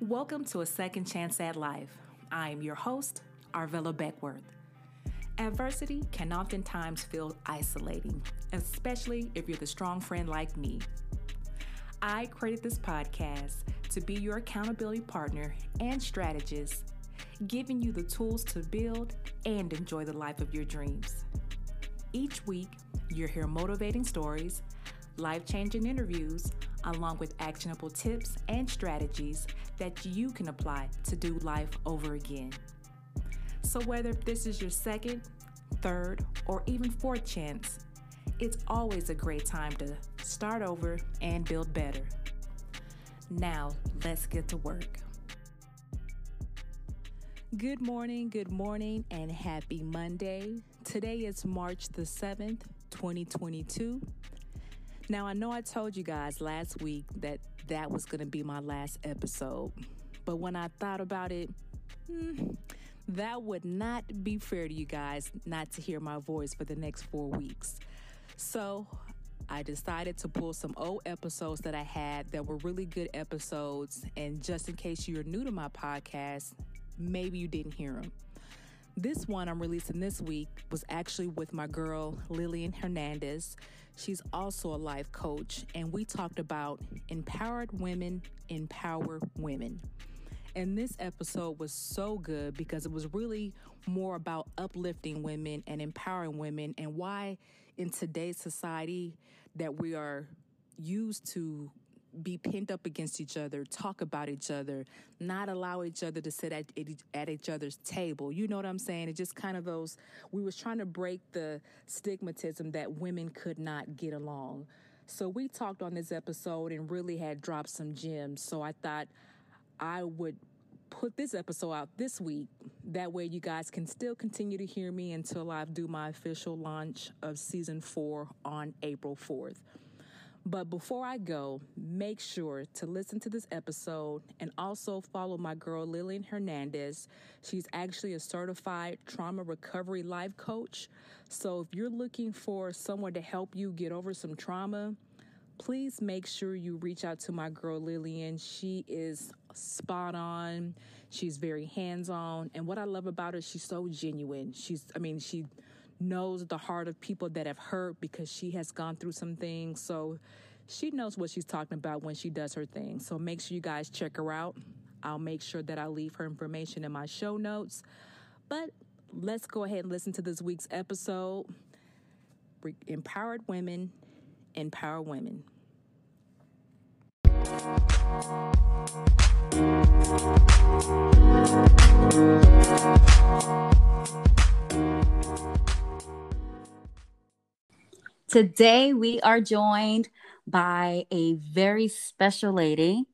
Welcome to A Second Chance at Life. I am your host, Arvilla Beckworth. Adversity can oftentimes feel isolating, especially if you're the strong friend like me. I created this podcast to be your accountability partner and strategist, giving you the tools to build and enjoy the life of your dreams. Each week, you'll hear motivating stories, life changing interviews, along with actionable tips and strategies that you can apply to do life over again. So, whether this is your second, third, or even fourth chance, it's always a great time to start over and build better. Now, let's get to work. Good morning, good morning, and happy Monday. Today is March the 7th, 2022. Now, I know I told you guys last week that that was going to be my last episode, but when I thought about it, hmm, that would not be fair to you guys not to hear my voice for the next four weeks. So, I decided to pull some old episodes that I had that were really good episodes. And just in case you're new to my podcast, maybe you didn't hear them. This one I'm releasing this week was actually with my girl Lillian Hernandez. She's also a life coach, and we talked about empowered women empower women. And this episode was so good because it was really more about uplifting women and empowering women and why in today's society that we are used to be pinned up against each other, talk about each other, not allow each other to sit at, at each other's table. You know what I'm saying? It just kind of those, we was trying to break the stigmatism that women could not get along. So we talked on this episode and really had dropped some gems. So I thought I would put this episode out this week. That way you guys can still continue to hear me until I do my official launch of season four on April 4th. But before I go, make sure to listen to this episode and also follow my girl Lillian Hernandez. She's actually a certified trauma recovery life coach. So if you're looking for someone to help you get over some trauma, please make sure you reach out to my girl Lillian. She is spot on. She's very hands on. And what I love about her, she's so genuine. She's, I mean, she knows the heart of people that have hurt because she has gone through some things. So she knows what she's talking about when she does her thing. So make sure you guys check her out. I'll make sure that I leave her information in my show notes. But let's go ahead and listen to this week's episode Empowered Women, Empower Women. Today, we are joined by a very special lady,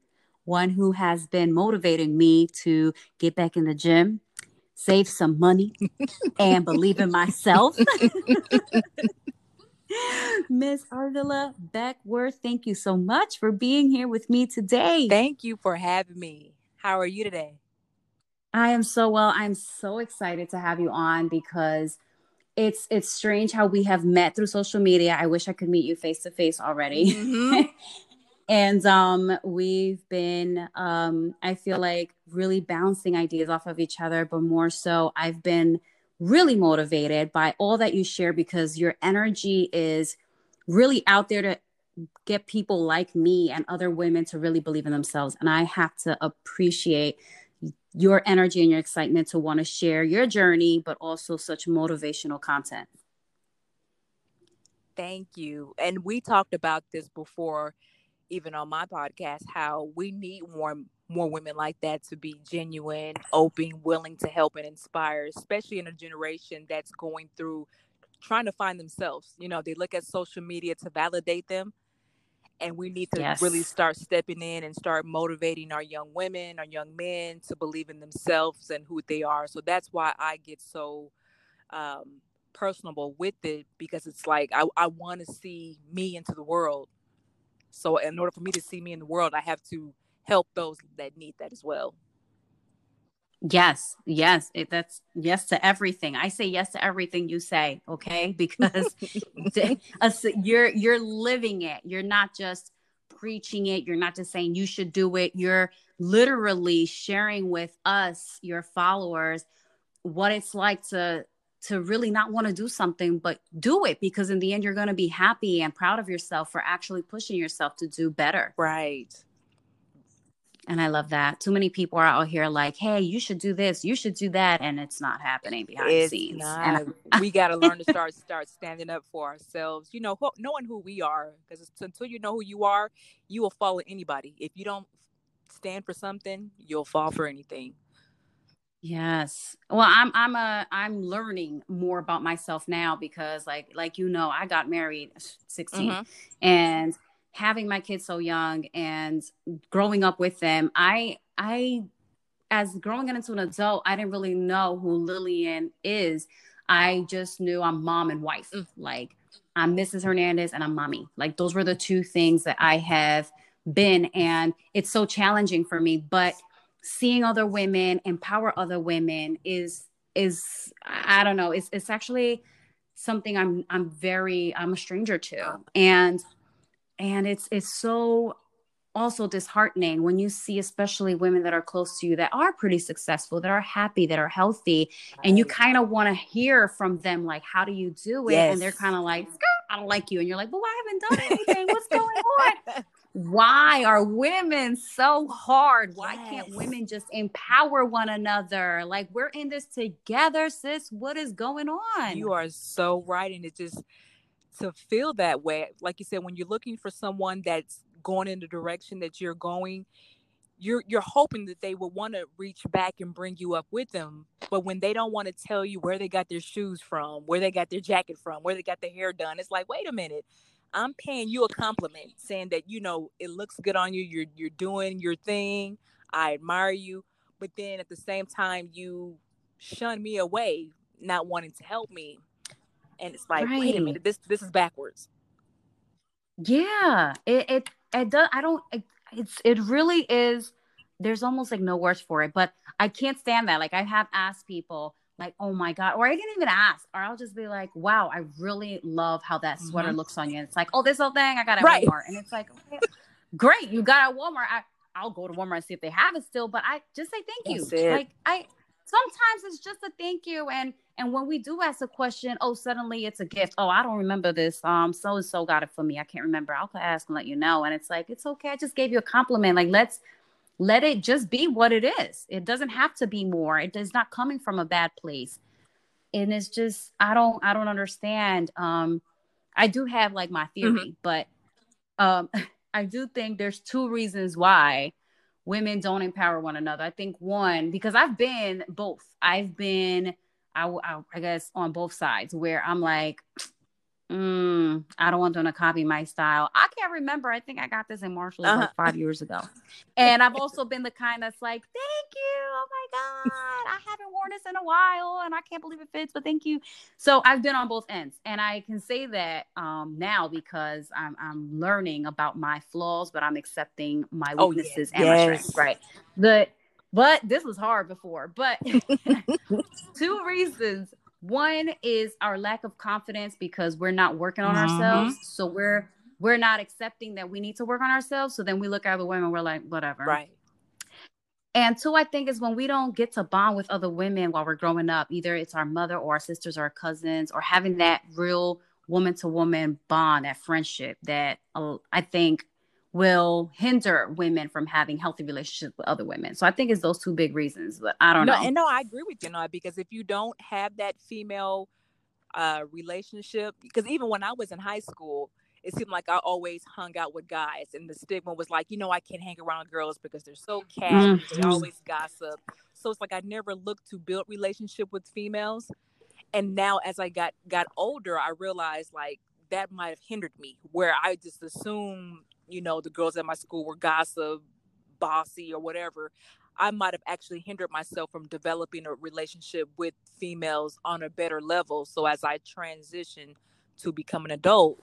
one who has been motivating me to get back in the gym, save some money, and believe in myself. Miss Arvilla Beckworth, thank you so much for being here with me today. Thank you for having me. How are you today? I am so well. I'm so excited to have you on because it's it's strange how we have met through social media. I wish I could meet you face to face already. Mm-hmm. and um we've been um I feel like really bouncing ideas off of each other, but more so I've been really motivated by all that you share because your energy is really out there to get people like me and other women to really believe in themselves and I have to appreciate your energy and your excitement to want to share your journey, but also such motivational content. Thank you. And we talked about this before, even on my podcast, how we need more more women like that to be genuine, open, willing to help and inspire, especially in a generation that's going through trying to find themselves. You know, they look at social media to validate them, and we need to yes. really start stepping in and start motivating our young women our young men to believe in themselves and who they are. So that's why i get so um, personable with it because it's like i, I want to see me into the world. So in order for me to see me in the world i have to help those that need that as well Yes, yes, it, that's yes to everything. I say yes to everything you say, okay? Because you're you're living it. You're not just preaching it. You're not just saying you should do it. You're literally sharing with us, your followers, what it's like to to really not want to do something but do it because in the end you're going to be happy and proud of yourself for actually pushing yourself to do better right and I love that. Too many people are out here like, hey, you should do this, you should do that. And it's not happening behind it's the scenes. Not. And we got to learn to start start standing up for ourselves, you know, knowing who we are. Because until you know who you are, you will follow anybody. If you don't stand for something, you'll fall for anything. Yes. Well, I'm I'm a I'm learning more about myself now because like like you know, I got married 16 mm-hmm. and having my kids so young and growing up with them, I I as growing into an adult, I didn't really know who Lillian is. I just knew I'm mom and wife. Mm. Like I'm Mrs. Hernandez and I'm mommy. Like those were the two things that I have been. And it's so challenging for me. But seeing other women empower other women is is I don't know, it's it's actually something I'm I'm very I'm a stranger to. And and it's it's so also disheartening when you see especially women that are close to you that are pretty successful that are happy that are healthy right. and you kind of want to hear from them like how do you do it? Yes. and they're kind of like i don't like you. And you're like well i haven't done anything. What's going on? Why are women so hard? Why yes. can't women just empower one another? Like we're in this together sis. What is going on? You are so right and it just to feel that way like you said when you're looking for someone that's going in the direction that you're going you're you're hoping that they will want to reach back and bring you up with them but when they don't want to tell you where they got their shoes from where they got their jacket from where they got their hair done it's like wait a minute i'm paying you a compliment saying that you know it looks good on you you're you're doing your thing i admire you but then at the same time you shun me away not wanting to help me and it's like right. wait a minute this this is backwards yeah it it, it does i don't it, it's it really is there's almost like no words for it but i can't stand that like i have asked people like oh my god or i didn't even ask or i'll just be like wow i really love how that sweater mm-hmm. looks on you and it's like oh this whole thing i got at right. walmart and it's like okay, great you got at walmart I, i'll go to walmart and see if they have it still but i just say thank That's you it. like i sometimes it's just a thank you and and when we do ask a question oh suddenly it's a gift. Oh i don't remember this. Um so and so got it for me. I can't remember. I'll ask and let you know. And it's like it's okay. I just gave you a compliment. Like let's let it just be what it is. It doesn't have to be more. It is not coming from a bad place. And it's just i don't i don't understand. Um i do have like my theory mm-hmm. but um i do think there's two reasons why women don't empower one another. I think one because I've been both. I've been I, I, I guess on both sides where I'm like mm, I don't want them to copy my style. I can't remember. I think I got this in Marshall uh-huh. like five years ago. And I've also been the kind that's like, thank you. Oh my God. I haven't worn this in a while and I can't believe it fits, but thank you. So I've been on both ends. And I can say that um, now because I'm, I'm learning about my flaws, but I'm accepting my weaknesses oh, yes. and my strengths. Right. The but this was hard before. But two reasons one is our lack of confidence because we're not working on mm-hmm. ourselves. So we're we're not accepting that we need to work on ourselves. So then we look at other women, and we're like, whatever. Right. And two, I think is when we don't get to bond with other women while we're growing up, either it's our mother or our sisters or our cousins, or having that real woman to woman bond, that friendship that uh, I think will hinder women from having healthy relationships with other women. So I think it's those two big reasons. But I don't no, know. And no, I agree with you, no, because if you don't have that female uh, relationship, because even when I was in high school, it seemed like I always hung out with guys, and the stigma was like, you know, I can't hang around girls because they're so catty, mm-hmm. they always gossip. So it's like I never looked to build relationship with females. And now, as I got got older, I realized like that might have hindered me, where I just assumed you know, the girls at my school were gossip, bossy, or whatever, I might have actually hindered myself from developing a relationship with females on a better level. So as I transition to become an adult,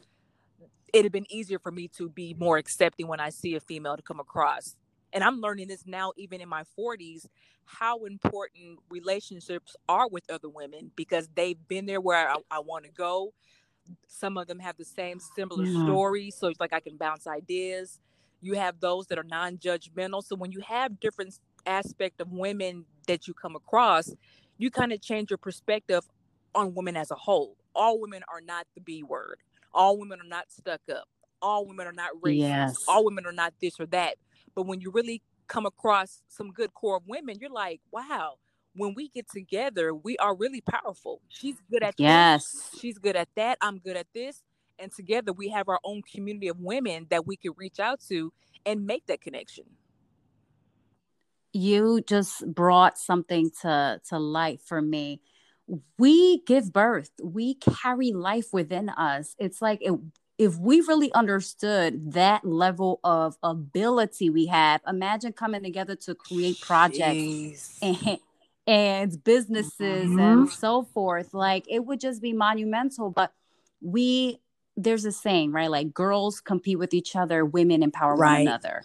it had been easier for me to be more accepting when I see a female to come across. And I'm learning this now, even in my 40s, how important relationships are with other women because they've been there where I, I want to go some of them have the same similar yeah. stories so it's like i can bounce ideas You have those that are non-judgmental. So when you have different aspect of women that you come across, you kind of change your perspective on women as a whole. All women are not the B word. All women are not stuck up. All women are not racist. Yes. All women are not this or that. But when you really come across some good core of women, you're like, wow, when we get together, we are really powerful. She's good at yes. This. She's good at that. I'm good at this. And together we have our own community of women that we could reach out to and make that connection. You just brought something to to light for me. We give birth. We carry life within us. It's like it, if we really understood that level of ability we have, imagine coming together to create projects and, and businesses mm-hmm. and so forth. Like it would just be monumental. But we, there's a saying, right? Like girls compete with each other, women empower right. one another.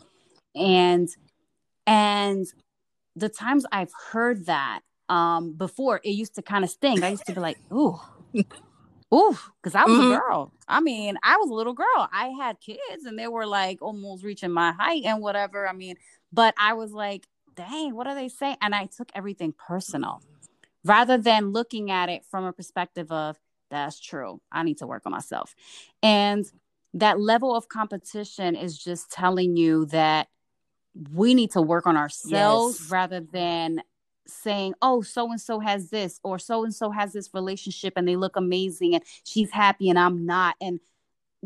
And, and the times I've heard that um, before, it used to kind of sting. I used to be like, ooh. Ooh, because I was mm-hmm. a girl. I mean, I was a little girl. I had kids and they were like almost reaching my height and whatever. I mean, but I was like, dang, what are they saying? And I took everything personal rather than looking at it from a perspective of, that's true. I need to work on myself. And that level of competition is just telling you that we need to work on ourselves yes. rather than saying, oh, so and so has this, or so and so has this relationship and they look amazing and she's happy and I'm not. And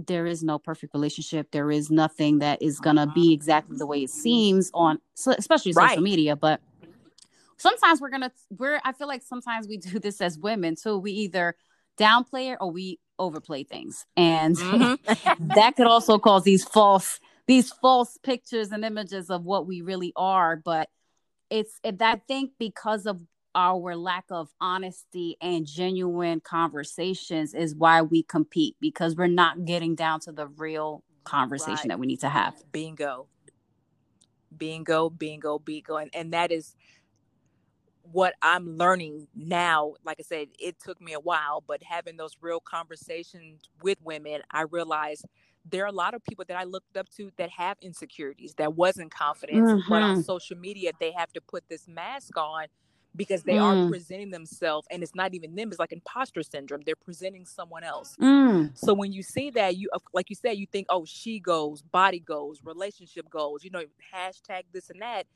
there is no perfect relationship. There is nothing that is gonna be exactly the way it seems on, especially right. social media. But sometimes we're gonna, we're. I feel like sometimes we do this as women too. We either downplay it or we overplay things, and mm-hmm. that could also cause these false, these false pictures and images of what we really are. But it's, it, I think, because of our lack of honesty and genuine conversations is why we compete because we're not getting down to the real conversation right. that we need to have. Bingo. Bingo, bingo, bingo. And and that is what I'm learning now. Like I said, it took me a while, but having those real conversations with women, I realized there are a lot of people that I looked up to that have insecurities, that wasn't confident, mm-hmm. but on mm-hmm. social media they have to put this mask on because they mm. are presenting themselves and it's not even them it's like imposter syndrome they're presenting someone else mm. so when you see that you like you said you think oh she goes body goes relationship goes you know hashtag this and that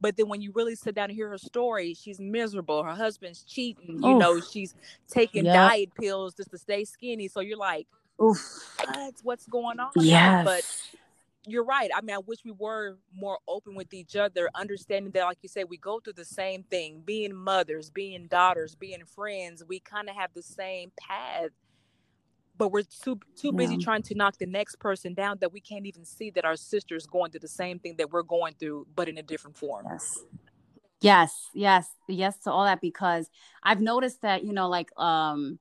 but then when you really sit down and hear her story she's miserable her husband's cheating you Oof. know she's taking yep. diet pills just to stay skinny so you're like Oof. What's, what's going on yes. but you're right. I mean, I wish we were more open with each other, understanding that, like you said, we go through the same thing being mothers, being daughters, being friends. We kind of have the same path, but we're too too busy yeah. trying to knock the next person down that we can't even see that our sister's going through the same thing that we're going through, but in a different form. Yes. Yes, yes, yes to all that because I've noticed that, you know, like um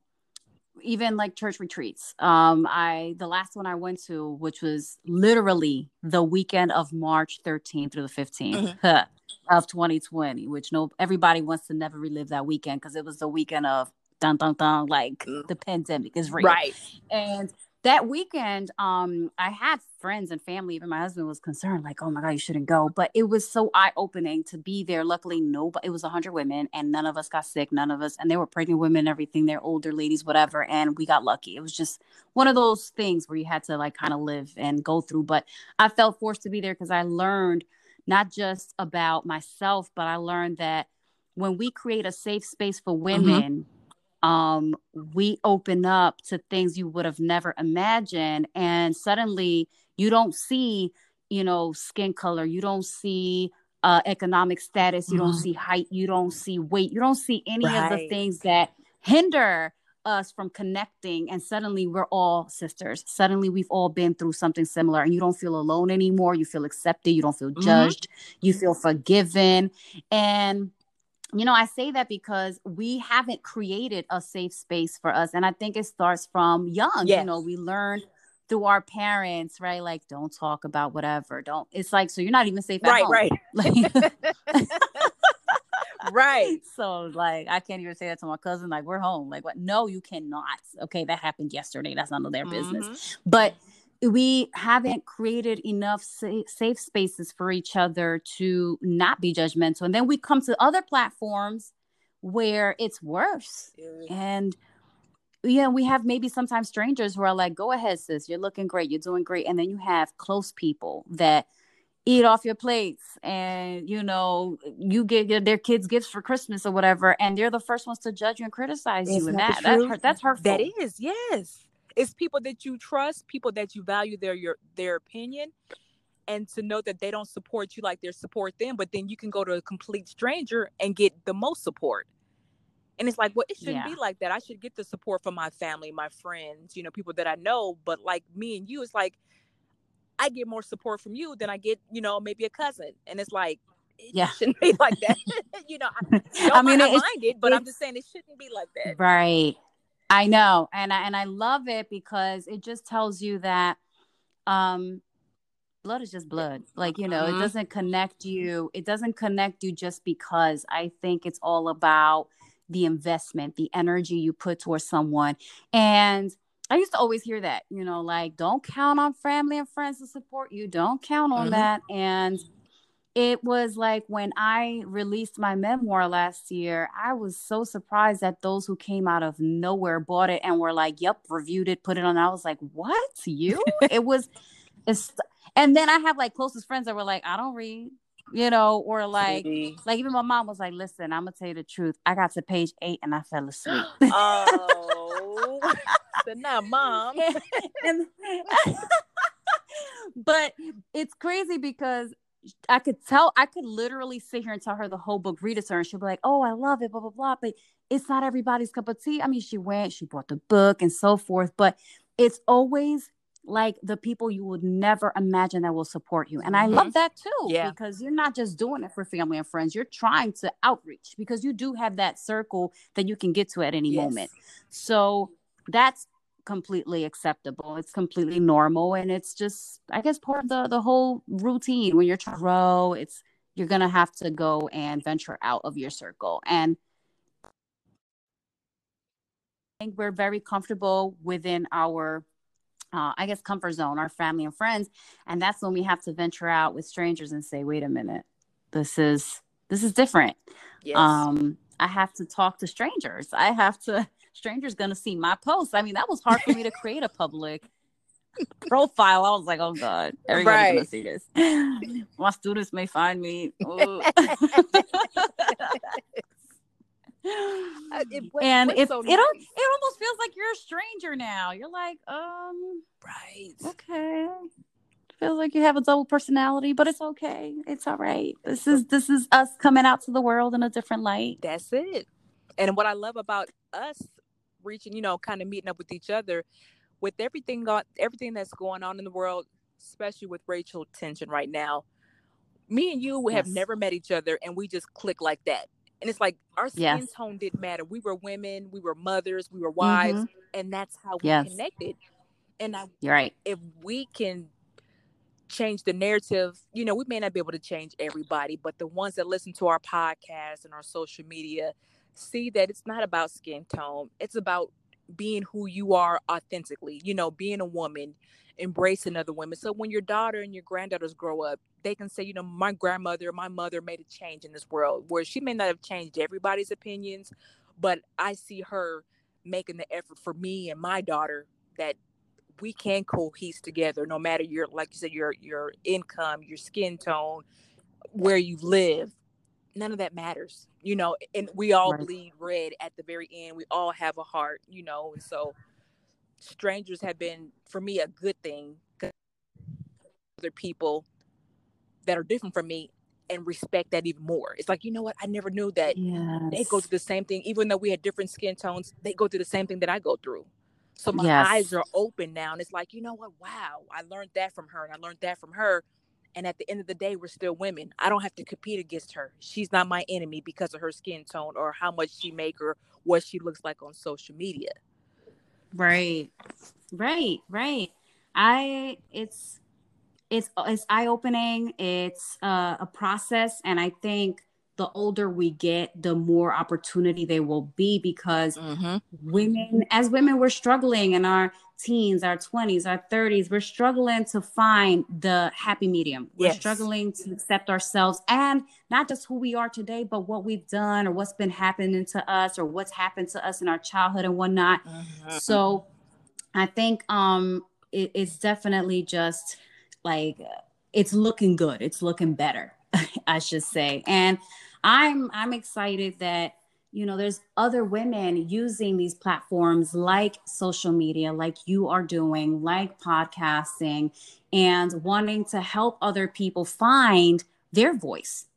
even like church retreats. Um, I the last one I went to, which was literally the weekend of March 13th through the 15th mm-hmm. of 2020, which no everybody wants to never relive that weekend because it was the weekend of dun dun dun, like mm. the pandemic is real. Right. And that weekend, um, I had friends and family, even my husband was concerned, like, oh my God, you shouldn't go. But it was so eye opening to be there. Luckily, no, but it was 100 women and none of us got sick, none of us. And they were pregnant women everything. They're older ladies, whatever. And we got lucky. It was just one of those things where you had to like kind of live and go through. But I felt forced to be there because I learned not just about myself, but I learned that when we create a safe space for mm-hmm. women, mm-hmm um, we open up to things you would have never imagined. And suddenly you don't see, you know, skin color, you don't see uh, economic status, you mm-hmm. don't see height, you don't see weight, you don't see any right. of the things that hinder us from connecting and suddenly we're all sisters suddenly we've all been through something similar and you don't feel alone anymore you feel accepted you don't feel mm-hmm. judged mm-hmm. you feel forgiven and you know, I say that because we haven't created a safe space for us. And I think it starts from young. Yes. You know, we learn through our parents, right? Like, don't talk about whatever. Don't, it's like, so you're not even safe right, home. Right, like, right. So, like, I can't even say that to my cousin. Like, we're home. Like, what? No, you cannot. Okay, that happened yesterday. That's none of their mm-hmm. business. But we haven't created enough safe spaces for each other to not be judgmental and then we come to other platforms where it's worse. Yeah. and yeah we have maybe sometimes strangers who are like go ahead sis you're looking great you're doing great and then you have close people that eat off your plates and you know you get your, their kids gifts for christmas or whatever and they're the first ones to judge you and criticize you and that that's, that's hurtful. that is yes it's people that you trust people that you value their your their opinion and to know that they don't support you like they support them but then you can go to a complete stranger and get the most support and it's like well it shouldn't yeah. be like that i should get the support from my family my friends you know people that i know but like me and you it's like I get more support from you than I get, you know, maybe a cousin. And it's like, it yeah. shouldn't be like that. you know, I, I mean, I mind it, but I'm just saying it shouldn't be like that. Right. I know. And I, and I love it because it just tells you that, um, blood is just blood. Like, you know, mm-hmm. it doesn't connect you. It doesn't connect you just because I think it's all about the investment, the energy you put towards someone. And, I used to always hear that, you know, like don't count on family and friends to support you. Don't count on mm-hmm. that. And it was like when I released my memoir last year, I was so surprised that those who came out of nowhere bought it and were like, "Yep, reviewed it, put it on." I was like, "What? You?" it was it's and then I have like closest friends that were like, "I don't read." You know, or like, like even my mom was like, "Listen, I'm gonna tell you the truth. I got to page eight and I fell asleep." oh, said, "Now, mom." and, but it's crazy because I could tell, I could literally sit here and tell her the whole book, read it to her, and she'll be like, "Oh, I love it," blah blah blah. But it's not everybody's cup of tea. I mean, she went, she bought the book, and so forth. But it's always like the people you would never imagine that will support you. And I love mm-hmm. that too, yeah. because you're not just doing it for family and friends, you're trying to outreach because you do have that circle that you can get to at any yes. moment. So that's completely acceptable. It's completely normal. And it's just, I guess, part of the, the whole routine when you're trying to grow, it's, you're going to have to go and venture out of your circle. And I think we're very comfortable within our uh, I guess, comfort zone, our family and friends. And that's when we have to venture out with strangers and say, wait a minute, this is this is different. Yes. Um, I have to talk to strangers. I have to strangers gonna see my posts. I mean, that was hard for me to create a public profile. I was like, oh God, everybody's right. gonna see this. My students may find me. Uh, it, what, and it so nice? it it almost feels like you're a stranger now. You're like, um, right, okay. Feels like you have a double personality, but it's okay. It's all right. This is this is us coming out to the world in a different light. That's it. And what I love about us reaching, you know, kind of meeting up with each other, with everything got everything that's going on in the world, especially with racial tension right now. Me and you yes. have never met each other, and we just click like that and it's like our skin yes. tone didn't matter. We were women, we were mothers, we were wives, mm-hmm. and that's how we yes. connected. And I, You're right. If we can change the narrative, you know, we may not be able to change everybody, but the ones that listen to our podcast and our social media see that it's not about skin tone. It's about being who you are authentically, you know, being a woman, embracing other women. So when your daughter and your granddaughters grow up, they can say, you know, my grandmother, my mother made a change in this world where she may not have changed everybody's opinions, but I see her making the effort for me and my daughter that we can cohese together no matter your like you said your your income your skin tone where you live none of that matters you know and we all right. bleed red at the very end we all have a heart you know and so strangers have been for me a good thing other people that are different from me and respect that even more. It's like, you know what? I never knew that yes. they go through the same thing, even though we had different skin tones, they go through the same thing that I go through. So my yes. eyes are open now. And it's like, you know what? Wow, I learned that from her and I learned that from her. And at the end of the day, we're still women. I don't have to compete against her. She's not my enemy because of her skin tone or how much she make or what she looks like on social media. Right. Right. Right. I it's it's it's eye opening. It's uh, a process, and I think the older we get, the more opportunity there will be because mm-hmm. women, as women, we're struggling and our teens, our 20s, our 30s, we're struggling to find the happy medium. We're Yes. struggling to accept ourselves and not just who we are today, but what we've done or what's been happening to us or what's happened to us in our childhood and whatnot. Mhm. So I think um it, it's definitely just like it's looking good. It's looking better, I should say. And I'm I'm excited that you know there's other women using these platforms like social media like you are doing like podcasting and wanting to help other people find their voice.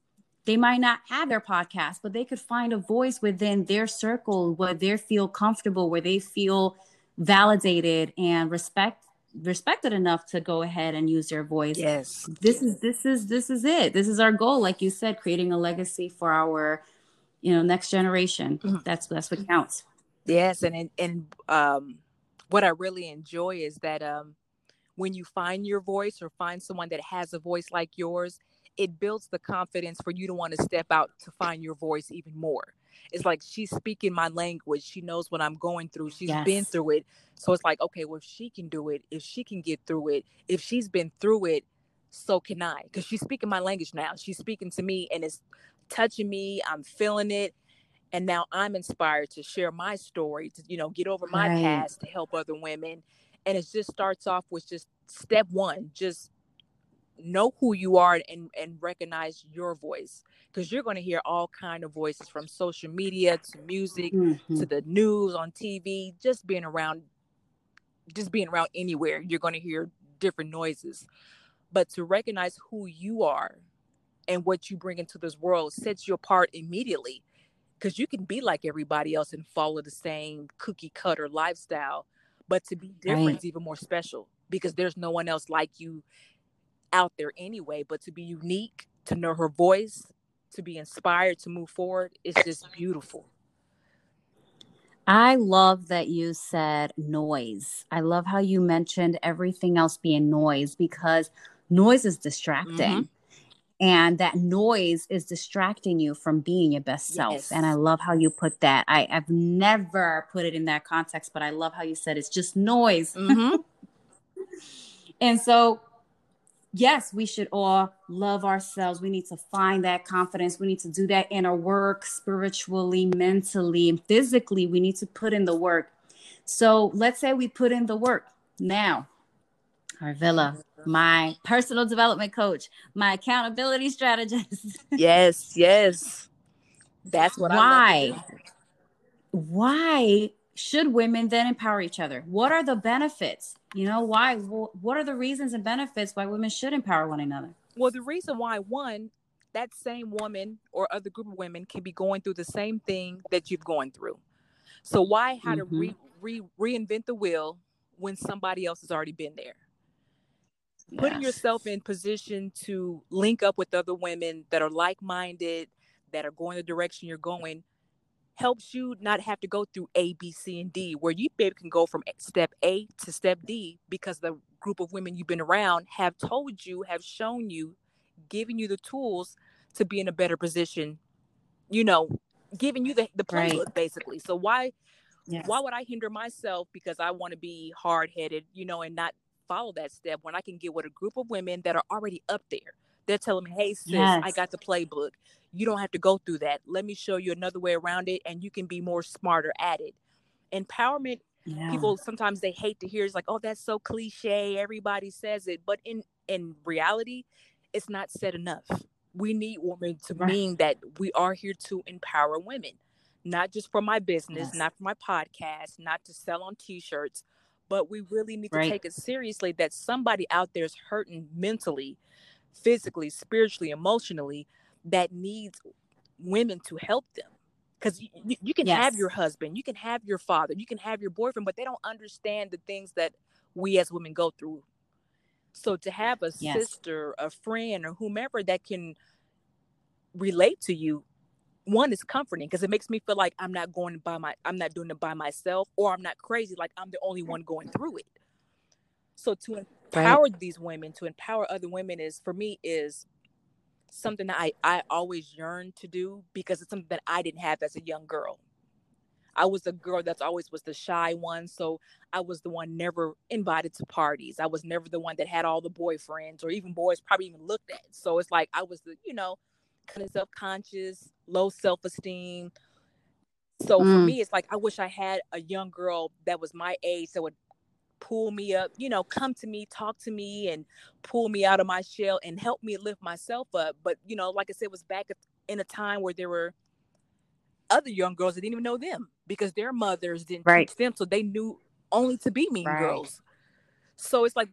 They might not have their podcast but they could find a voice within their circle where they feel comfortable where they feel validated and respect respected enough to go ahead and use their voice. Yes. This is this is this is it. This is our goal. Like you said creating a legacy for our you know next generation Mhm. that's that's what counts Yes, and and, and um, what I really enjoy is that um, when you find your voice or find someone that has a voice like yours, it builds the confidence for you to want to step out to find your voice even more. It's like she's speaking my language. She knows what I'm going through. She's been through it. So it's like, okay, well, if she can do it, if she can get through it, if she's been through it, so can I. Because she's speaking my language now. She's speaking to me and it's touching me. I'm feeling it and now i'm inspired to share my story to you know get over my Right. past to help other women and it just starts off with just step one just know who you are and and recognize your voice because you're going to hear all kind of voices from social media to music Mhm. to the news on tv just being around just being around anywhere you're going to hear different noises but to recognize who you are and what you bring into this world sets you apart immediately because you can be like everybody else and follow the same cookie cutter lifestyle but to be different Right. is even more special because there's no one else like you out there anyway but to be unique to know her voice to be inspired to move forward is just beautiful. I love that you said noise. I love how you mentioned everything else being noise because noise is distracting mm-hmm. And that noise is distracting you from being your best self and i love how you put that I, i've never put it in that context but i love how you said it's just noise hmm And so, yes, we should all love ourselves. We need to find that confidence. We need to do that inner work spiritually, mentally, and physically. We need to put in the work. So, let's say we put in the work now. Arvilla, my personal development coach, my accountability strategist. yes yes that's what i Why? love to do. Why should women then empower each other? What are the benefits? You know, why? What are the reasons and benefits why women should empower one another? Well, the reason why, one, that same woman or other group of women can be going through the same thing that you've gone through. So why how to mm-hmm. re, re, reinvent the wheel when somebody else has already been there? Putting Yes. yourself in position to link up with other women that are like-minded, that are going the direction you're going, helps you not have to go through A, B, C, and D, where you baby can go from step A to step D because the group of women you've been around have told you, have shown you, giving you the tools to be in a better position, you know, giving you the, the Right. playbook basically. So why Yes. why would I hinder myself because I want to be hard headed, you know, and not follow that step when I can get with a group of women that are already up there? They're telling me, hey, sis, I got the playbook. You don't have to go through that. Let me show you another way around it and you can be more smarter at it. Empowerment, Yeah. people sometimes they hate to hear it's like, oh, that's so cliche. Everybody says it. But in in reality, it's not said enough. We need women to Right. mean that we are here to empower women not just for my business, Yes. not for my podcast, not to sell on t-shirts, but we really need to take it seriously that somebody out there is hurting mentally, physically, spiritually, emotionally that needs women to help them. Because you, you, can have your husband, you can have your father, you can have your boyfriend, but they don't understand the things that we as women go through. So to have a Yes. sister, a friend, or whomever that can relate to you one is comforting because it makes me feel like I'm not going by my I'm not doing it by myself or I'm not crazy like I'm the only one going through it. So to empower these women, to empower other women is for me is something that I I always yearned to do because it's something that I didn't have as a young girl. I was the girl that's always was the shy one. So I was the one never invited to parties. I was never the one that had all the boyfriends or even boys probably even looked at. So it's like I was the, you know, kind of self-conscious, low self-esteem. So mm. for me, it's like I wish I had a young girl that was my age that would pull me up, you know, come to me, talk to me, and pull me out of my shell and help me lift myself up. But you know, like I said, it was back in a time where there were other young girls that didn't even know them because their mothers didn't right. teach them, so they knew only to be mean right. girls. So it's like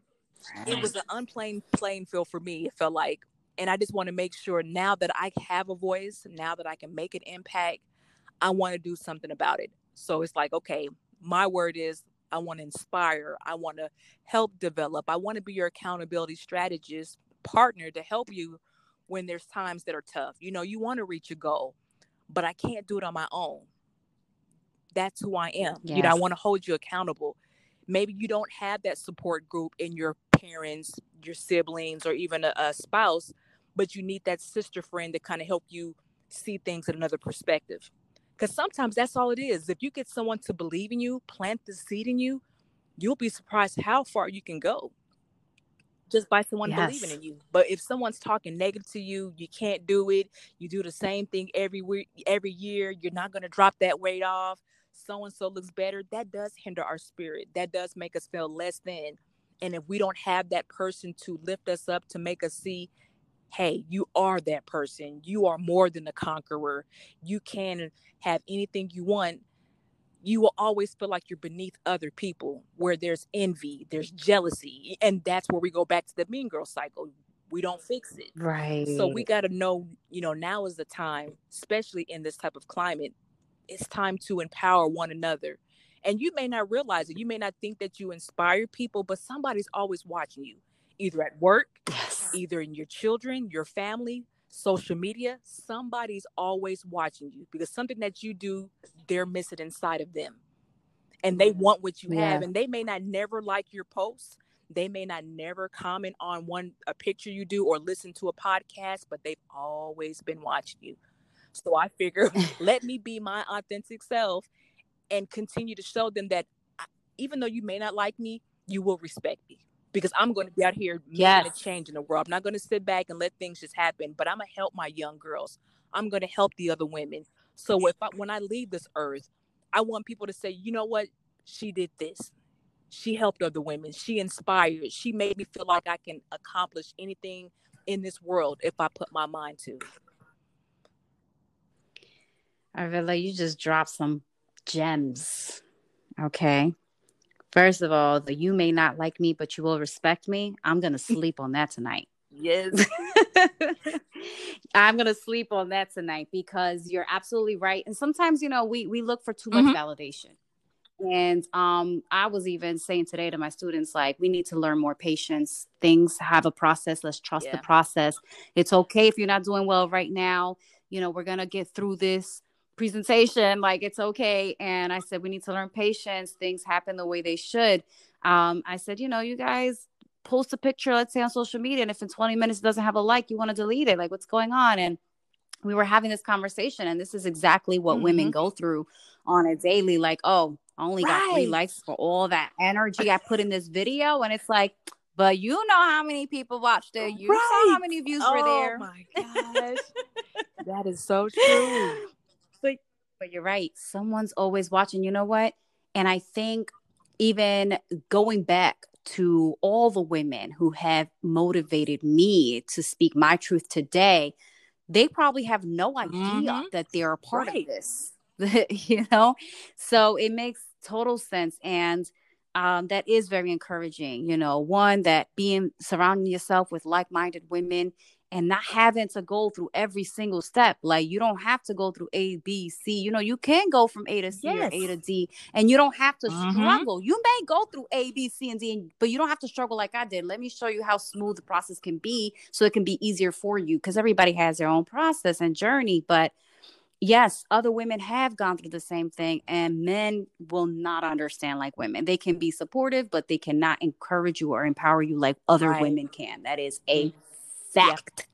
right. it was an unplaying playing field for me. It felt like, and I just want to make sure now that I have a voice, now that I can make an impact, I want to do something about it. So it's like, okay, my word is I want to inspire. I want to help develop. I want to be your accountability strategist partner to help you when there's times that are tough. You know, you want to reach a goal, but I can't do it on my own. That's who I am. Yes. You know, I want to hold you accountable. Maybe you don't have that support group in your parents, your siblings, or even a, a spouse, but you need that sister friend to kind of help you see things in another perspective. Because sometimes that's all it is. If you get someone to believe in you, plant the seed in you, you'll be surprised how far you can go just by someone yes. believing in you. But if someone's talking negative to you, you can't do it. You do the same thing every week, every year. You're not going to drop that weight off. So and so looks better. That does hinder our spirit. That does make us feel less than. And if we don't have that person to lift us up, to make us see hey, you are that person. You are more than a conqueror. You can have anything you want. You will always feel like you're beneath other people where there's envy, there's jealousy. And that's where we go back to the mean girl cycle. We don't fix it. Right. So we got to know, you know, now is the time, especially in this type of climate, it's time to empower one another. And you may not realize it. You may not think that you inspire people, but somebody's always watching you either at work, yes. either in your children, your family, social media. Somebody's always watching you because something that you do, they're missing inside of them. And they want what you yeah. have. And they may not never like your posts. They may not never comment on one a picture you do or listen to a podcast, but they've always been watching you. So I figure let me be my authentic self and continue to show them that even though you may not like me, you will respect me because I'm going to be out here making yes. a change in the world. I'm not going to sit back and let things just happen, but I'm going to help my young girls. I'm going to help the other women. So if I, when I leave this earth, I want people to say, you know what? She did this. She helped other women. She inspired. She made me feel like I can accomplish anything in this world if I put my mind to. Arvilla, you just dropped some gems. Okay. First of all, the you may not like me, but you will respect me. I'm going to sleep on that tonight. Yes. I'm going to sleep on that tonight because you're absolutely right. And sometimes, you know, we we look for too much mm-hmm. validation. And um, I was even saying today to my students, like, we need to learn more patience. Things have a process. Let's trust yeah. the process. It's okay if you're not doing well right now. You know, we're going to get through this presentation like it's okay and i said we need to learn patience. Things happen the way they should. Um, i said you know you guys post a picture let's say on social media and if in 20 minutes it doesn't have a like you want to delete it like what's going on? And we were having this conversation and this is exactly what mm-hmm. women go through on a daily like oh i only right. got three likes for all that energy i put in this video and it's like but you know how many people watched it. You right. saw how many views oh, were there. oh my gosh. That is so true but you're right. Someone's always watching. You know what? And I think even going back to all the women who have motivated me to speak my truth today, they probably have no idea mm-hmm. that they're a part right. of this. you know? So it makes total sense. And um, that is very encouraging. You know, one that being surrounding yourself with like minded women and not having to go through every single step. Like you don't have to go through A, B, C. You know, you can go from A to C yes. or A to D, and you don't have to mm-hmm. struggle. You may go through A, B, C, and D, but you don't have to struggle like I did. Let me show you how smooth the process can be, so it can be easier for you. Because everybody has their own process and journey, but yes, other women have gone through the same thing, and men will not understand like women. They can be supportive, but they cannot encourage you or empower you like other right. women can. That is a fact.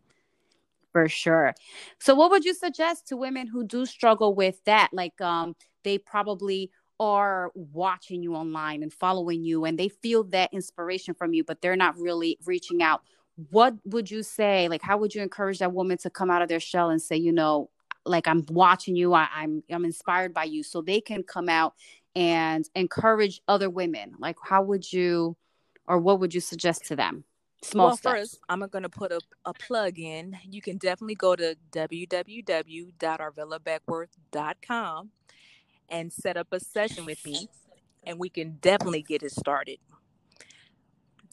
For sure. So what would you suggest to women who do struggle with that? Like um they probably are watching you online and following you and they feel that inspiration from you but they're not really reaching out what would you say like how would you encourage that woman to come out of their shell and say you know like i'm watching you I, i'm i'm inspired by you so they can come out and encourage other women like how would you or what would you suggest to them small well, steps. first i'm going to put a, a plug in. You can definitely go to www.arvillabeckworth.com and set up a session with me and we can definitely get it started.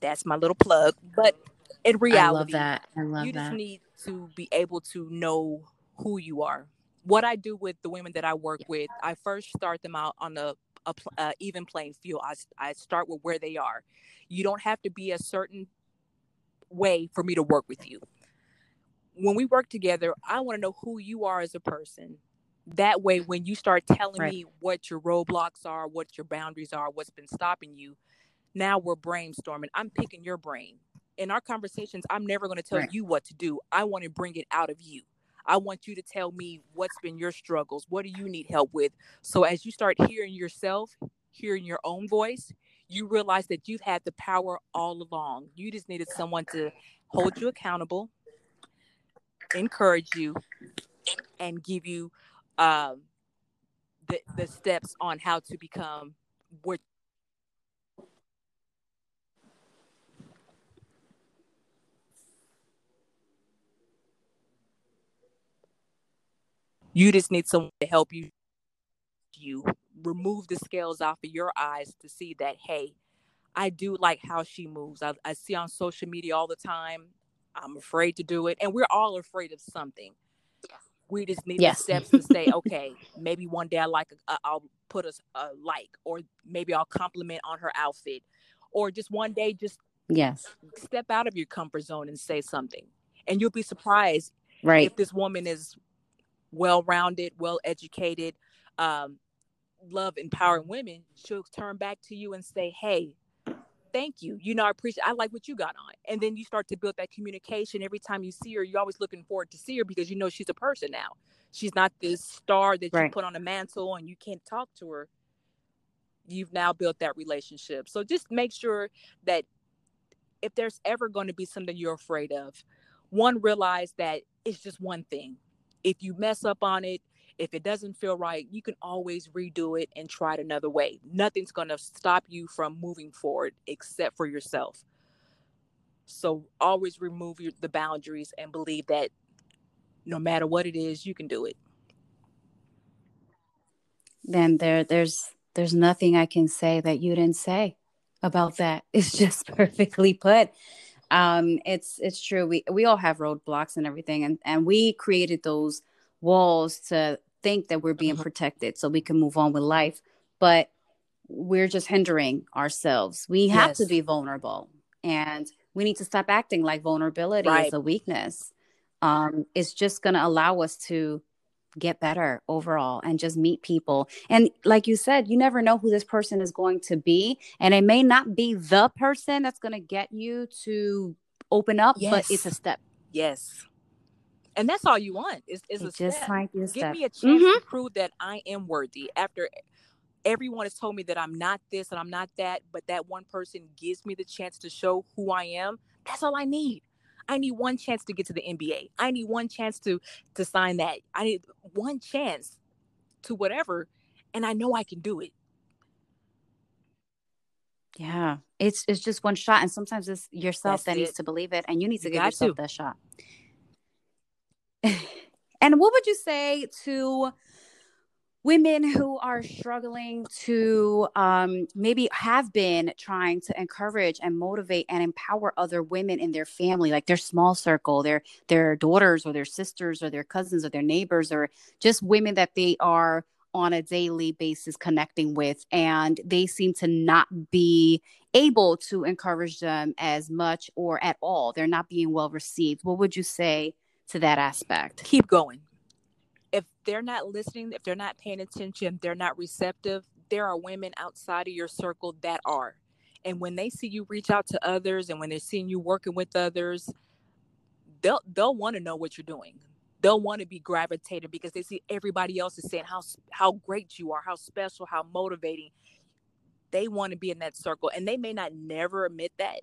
That's my little plug but in reality I love that. I love you that. just need to be able to know who you are. What i do with the women that i work with i first start them out on a, a, a uh, even playing field. I, I start with where they are. You don't have to be a certain way for me to work with you. When we work together i want to know who you are as a person. That way when you start telling right. me what your roadblocks are what your boundaries are what's been stopping you now we're brainstorming. I'm picking your brain. In our conversations i'm never going to tell right. you what to do. I want to bring it out of you. I want you to tell me what's been your struggles what do you need help with? So as you start hearing yourself hearing your own voice you realize that you've had the power all along. You just needed someone to hold you accountable encourage you and give you um, the the steps on how to become what you just need someone to help you you remove the scales off of your eyes to see that hey i do like how she moves. I, I see on social media all the time i'm afraid to do it. And we're all afraid of something. We just need yes. the steps to say, okay, maybe one day I like, a, I'll put a, a like, or maybe I'll compliment on her outfit, or just one day just yes. step out of your comfort zone and say something, and you'll be surprised, right? If this woman is well rounded, well educated, um, love empowering women, she'll turn back to you and say, hey, thank you. You know, I appreciate I like what you got on. And then you start to build that communication. Every time you see her, you're always looking forward to see her because you know she's a person now. She's not this star that right. you put on a mantle and you can't talk to her. You've now built that relationship. So just make sure that if there's ever going to be something you're afraid of, one realize that it's just one thing. If you mess up on it, if it doesn't feel right, you can always redo it and try it another way. Nothing's going to stop you from moving forward except for yourself. So always remove your, the boundaries and believe that no matter what it is, you can do it. Then there there's there's nothing I can say that you didn't say about that. It's just perfectly put. Um it's it's true. We we all have roadblocks and everything and and we created those walls to think that we're being mm-hmm. protected so we can move on with life but we're just hindering ourselves we have yes. to be vulnerable and we need to stop acting like vulnerability right. is a weakness um, it's just going to allow us to get better overall and just meet people and like you said you never know who this person is going to be and it may not be the person that's going to get you to open up yes. but it's a step yes and that's all you want is, is a just step. like give step. me a chance mm-hmm. to prove that i am worthy after everyone has told me that i'm not this and i'm not that but that one person gives me the chance to show who i am that's all i need i need one chance to get to the nba i need one chance to to sign that i need one chance to whatever and i know i can do it yeah it's it's just one shot and sometimes it's yourself That's that it. needs to believe it and you need to you give yourself to. that shot and what would you say to women who are struggling to um, maybe have been trying to encourage and motivate and empower other women in their family like their small circle their their daughters or their sisters or their cousins or their neighbors or just women that they are on a daily basis connecting with and they seem to not be able to encourage them as much or at all. They're not being well received. What would you say to that aspect. Keep going. If they're not listening, if they're not paying attention, they're not receptive, there are women outside of your circle that are. And when they see you reach out to others and when they're seeing you working with others, they'll they'll want to know what you're doing. they'll want to be gravitated because they see everybody else is saying how how great you are, how special, how motivating. They want to be in that circle and they may not never admit that,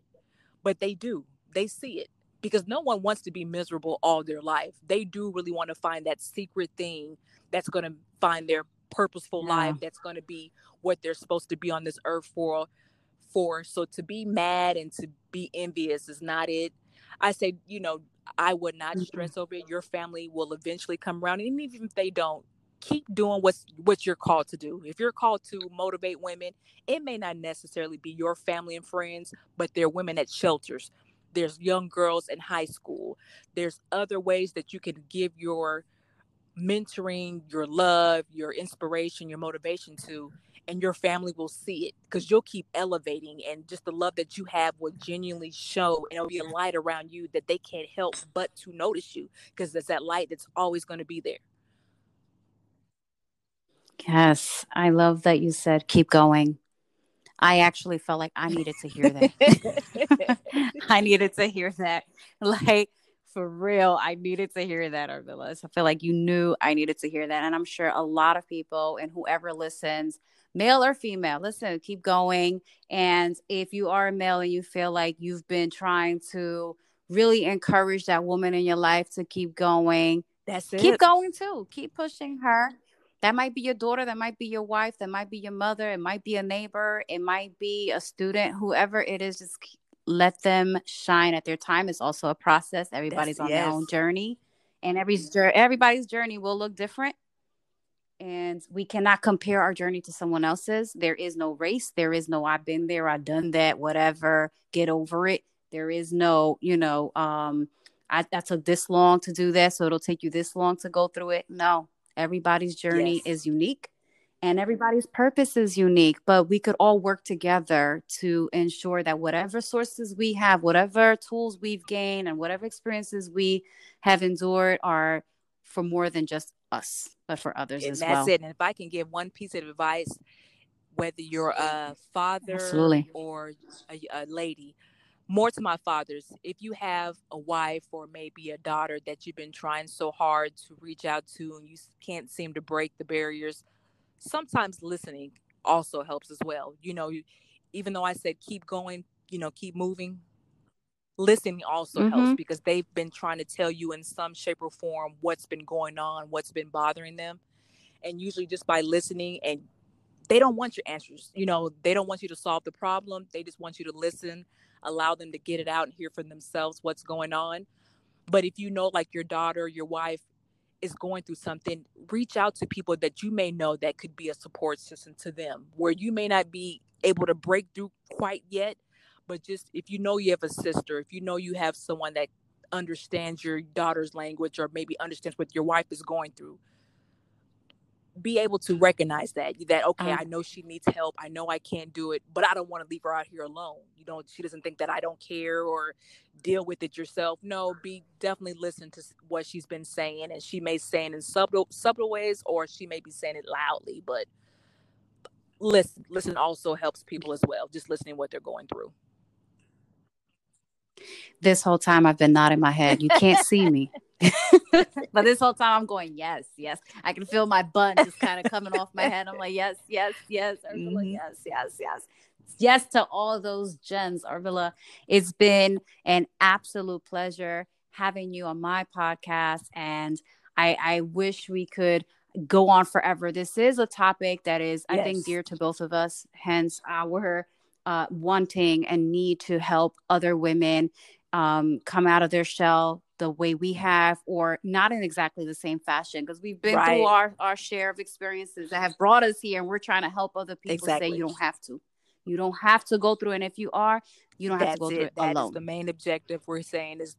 but they do. They see it because no one wants to be miserable all their life. They do really want to find that secret thing that's going to find their purposeful yeah. life that's going to be what they're supposed to be on this earth for for so to be mad and to be envious is not it i say you know i would not mm-hmm. stress over it your family will eventually come around and even if they don't keep doing what's what you're called to do if you're called to motivate women it may not necessarily be your family and friends but they're women at shelters there's young girls in high school. There's other ways that you can give your mentoring your love your inspiration your motivation to and your family will see it because you'll keep elevating and just the love that you have will genuinely show and it'll be a light around you that they can't help but to notice you because there's that light that's always going to be there. Yes i love that you said keep going I actually felt like I needed to hear that. I needed to hear that. Like for real, I needed to hear that, Arvilla. I feel like you knew I needed to hear that. And I'm sure a lot of people and whoever listens, male or female, listen, keep going. And if you are a male and you feel like you've been trying to really encourage that woman in your life to keep going, that's it. Keep going too. Keep pushing her. That might be your daughter, that might be your wife, that might be your mother, it might be a neighbor, it might be a student, whoever it is, just let them shine at their time. It's also a process. Everybody's That's, on yes. their own journey, and every everybody's journey will look different. And we cannot compare our journey to someone else's. There is no race. There is no I've been there, I've done that, whatever. Get over it. There is no, you know, um, I, I took this long to do that, so it'll take you this long to go through it. No, everybody's journey yes. is unique and everybody's purpose is unique, but we could all work together to ensure that whatever sources we have, whatever tools we've gained, and whatever experiences we have endured are for more than just us, but for others and as that's well. That's it. And if I can give one piece of advice, whether you're a father Absolutely. or a, a lady, more to my fathers, if you have a wife or maybe a daughter that you've been trying so hard to reach out to and you can't seem to break the barriers, sometimes listening also helps as well. You know, even though I said keep going, you know, keep moving, listening also mm-hmm. helps because they've been trying to tell you in some shape or form what's been going on, what's been bothering them. And usually just by listening and they don't want your answers. You know, they don't want you to solve the problem. They just want you to listen, allow them to get it out and hear for themselves what's going on. But if you know, like your daughter, your wife is going through something, reach out to people that you may know that could be a support system to them, where you may not be able to break through quite yet, but just if you know you have a sister, if you know you have someone that understands your daughter's language or maybe understands what your wife is going through, be able to recognize that that okay mm. i know she needs help i know i can't do it but i don't want to leave her out here alone. You know she doesn't think that i don't care or deal with it yourself. No be definitely listen to what she's been saying and she may say it in subtle subtle ways or she may be saying it loudly but listen listen also helps people as well just listening what they're going through. This whole time i've been nodding my head you can't see me but this whole time I'm going, yes, yes. I can feel my bun just kind of coming off my head. I'm like, yes, yes, yes, Arvilla, mm-hmm. yes, yes, yes. Yes to all those gems, Arvilla. It's been an absolute pleasure having you on my podcast. And I, I wish we could go on forever. This is a topic that is, yes. I think, dear to both of us, hence our uh, wanting and need to help other women um, come out of their shell the way we have or not in exactly the same fashion because we've been right. through our, our share of experiences that have brought us here and we're trying to help other people exactly. say you don't have to you don't have to go through and if you are you don't have to go it. through it that alone the main objective we're saying is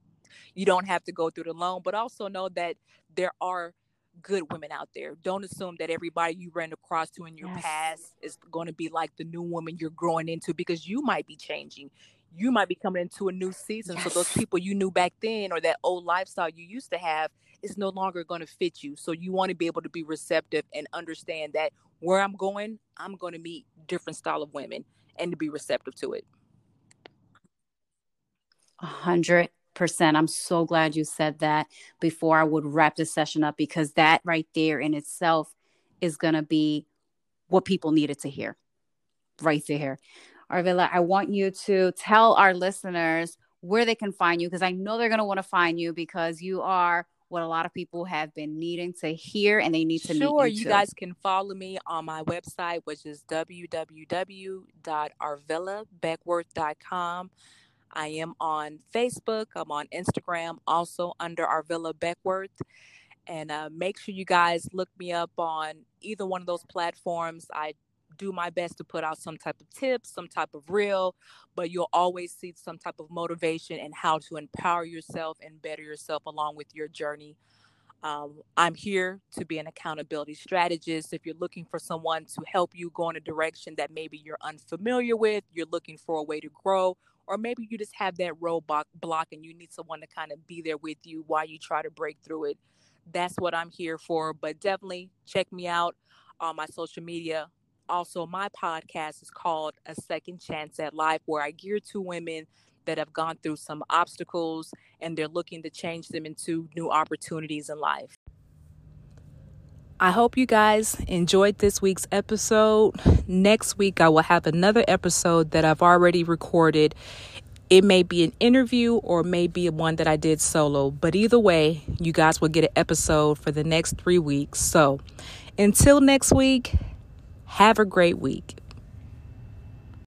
you don't have to go through it alone but also know that there are good women out there don't assume that everybody you ran across to in your yes. past is going to be like the new woman you're growing into because you might be changing you might be coming into a new season. Yes. So those people you knew back then or that old lifestyle you used to have is no longer going to fit you. So you want to be able to be receptive and understand that where I'm going, I'm going to meet different style of women and to be receptive to it. A hundred percent. I'm so glad you said that before I would wrap this session up because that right there in itself is going to be what people needed to hear right there. Arvilla, I want you to tell our listeners where they can find you because I know they're going to want to find you because you are what a lot of people have been needing to hear and they need to sure, you, you guys can follow me on my website, which is www.arvillabeckworth.com. I am on Facebook. I'm on Instagram, also under Arvilla Beckworth. And uh, make sure you guys look me up on either one of those platforms. I do my best to put out some type of tips, some type of reel, but you'll always see some type of motivation and how to empower yourself and better yourself along with your journey. Um, I'm here to be an accountability strategist. If you're looking for someone to help you go in a direction that maybe you're unfamiliar with, you're looking for a way to grow, or maybe you just have that roadblock block and you need someone to kind of be there with you while you try to break through it. That's what I'm here for. But definitely check me out on my social media. Also, my podcast is called A Second Chance at Life, where I gear to women that have gone through some obstacles and they're looking to change them into new opportunities in life. I hope you guys enjoyed this week's episode. Next week, I will have another episode that I've already recorded. It may be an interview or maybe one that I did solo, but either way, you guys will get an episode for the next three weeks. So until next week, have a great week.